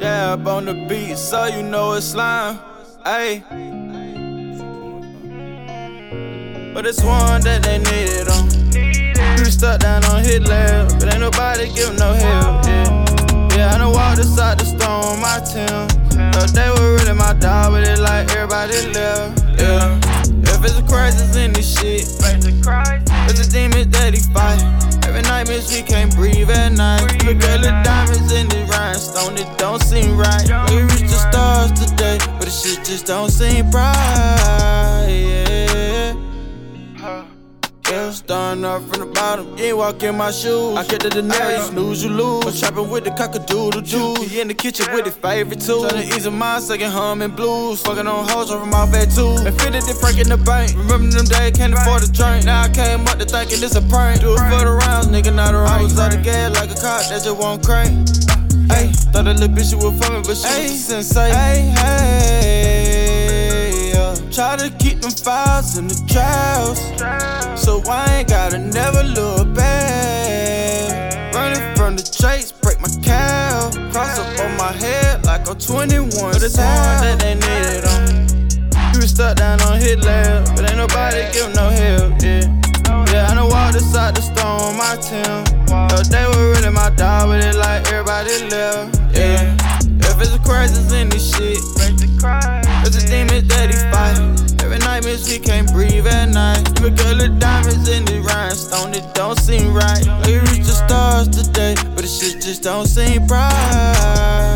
Dab on the beat, so you know it's slime. Ayy. But it's one that they needed on. You stuck down on his lab, but ain't nobody give no help. Yeah, yeah I done walked inside the storm, my team. But they were really my dog, but it like everybody left. Yeah, if it's a crisis in this shit, it's a demon that he fight. Miss, we can't breathe at night. Look at the diamonds in the rhinestone, it don't seem right. We reach the stars today, but the shit just don't seem bright. Yeah. Yeah, starting off from the bottom, you ain't walk in my shoes. I get the you snooze, you lose. I'm shopping with the cockadoodle juice. He in the kitchen with his favorite too. Trying to ease mind, second hum and blues. Fucking on hoes, from my at two. And fitted the Frank in the bank. Remember them days, can't afford a drink. Now I came up to thinking this a prank. Do it for the rounds, nigga, not a I was out of gas like a cop that just won't crank. Ayy, thought that little bitch was for me, but she was a sensei. Ayy, hey, yeah. Try to keep them files in the trials. So I ain't gotta never look back. Running from the chase, break my cow. Cross up on my head like I'm 21. But it's hard that they needed on. You was stuck down on his lab, but ain't nobody give no help, yeah. Yeah, I done walked inside the storm, my team. But they were really my dog, but it like everybody left, yeah. If it's a crisis in this shit, it's a demon that he fight. Every night, miss, we can't breathe at night. At the diamonds in the rhinestone, it don't seem right. We reach the stars today, but the shit just don't seem bright.